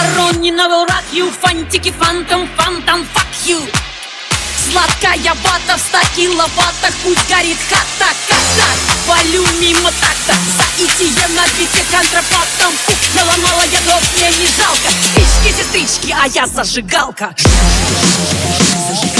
Воронина will rock you Фантики, фантом, фантом, fuck you. Сладкая вата в ста киловаттах Пусть горит хата, ката Валю мимо такта За итие на бите контрапактом Фу, наломала я дров, мне не жалко. Спички, сестрички, а я зажигалка. Не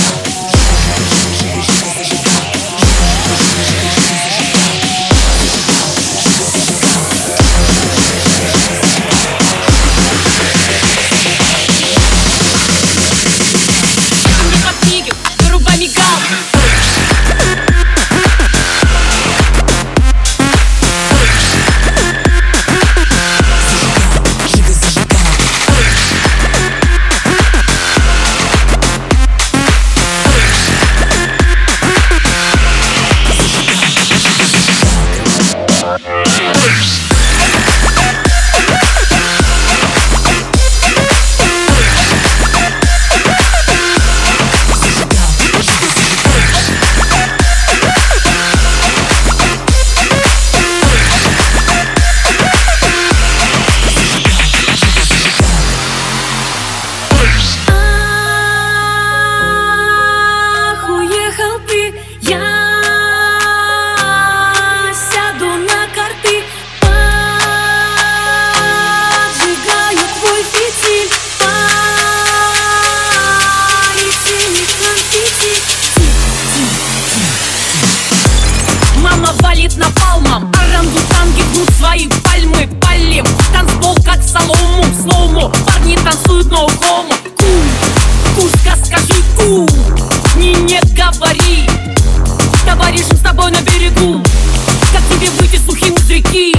Мама валит напалмом. Орангутанги гнут свои пальмы Палим. Танцпол как солому слоуму парни танцуют ноу-хому Ку, куска скажи ку. Не не говори. Товарищем с тобой на берегу. Как тебе выйти сухим из реки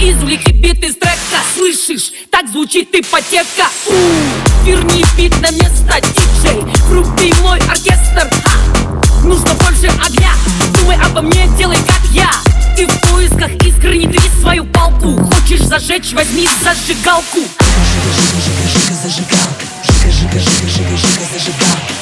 Извлеки бит из трека. Слышишь, так звучит ипотека. У, Верни бит на место, диджей. Вруби мой оркестр. Ха! Нужно больше огня. Думай обо мне, делай как я. Ты в поисках искры, не трись свою палку. Хочешь зажечь, возьми зажигалку. Не подмигивай, вырубай мигалку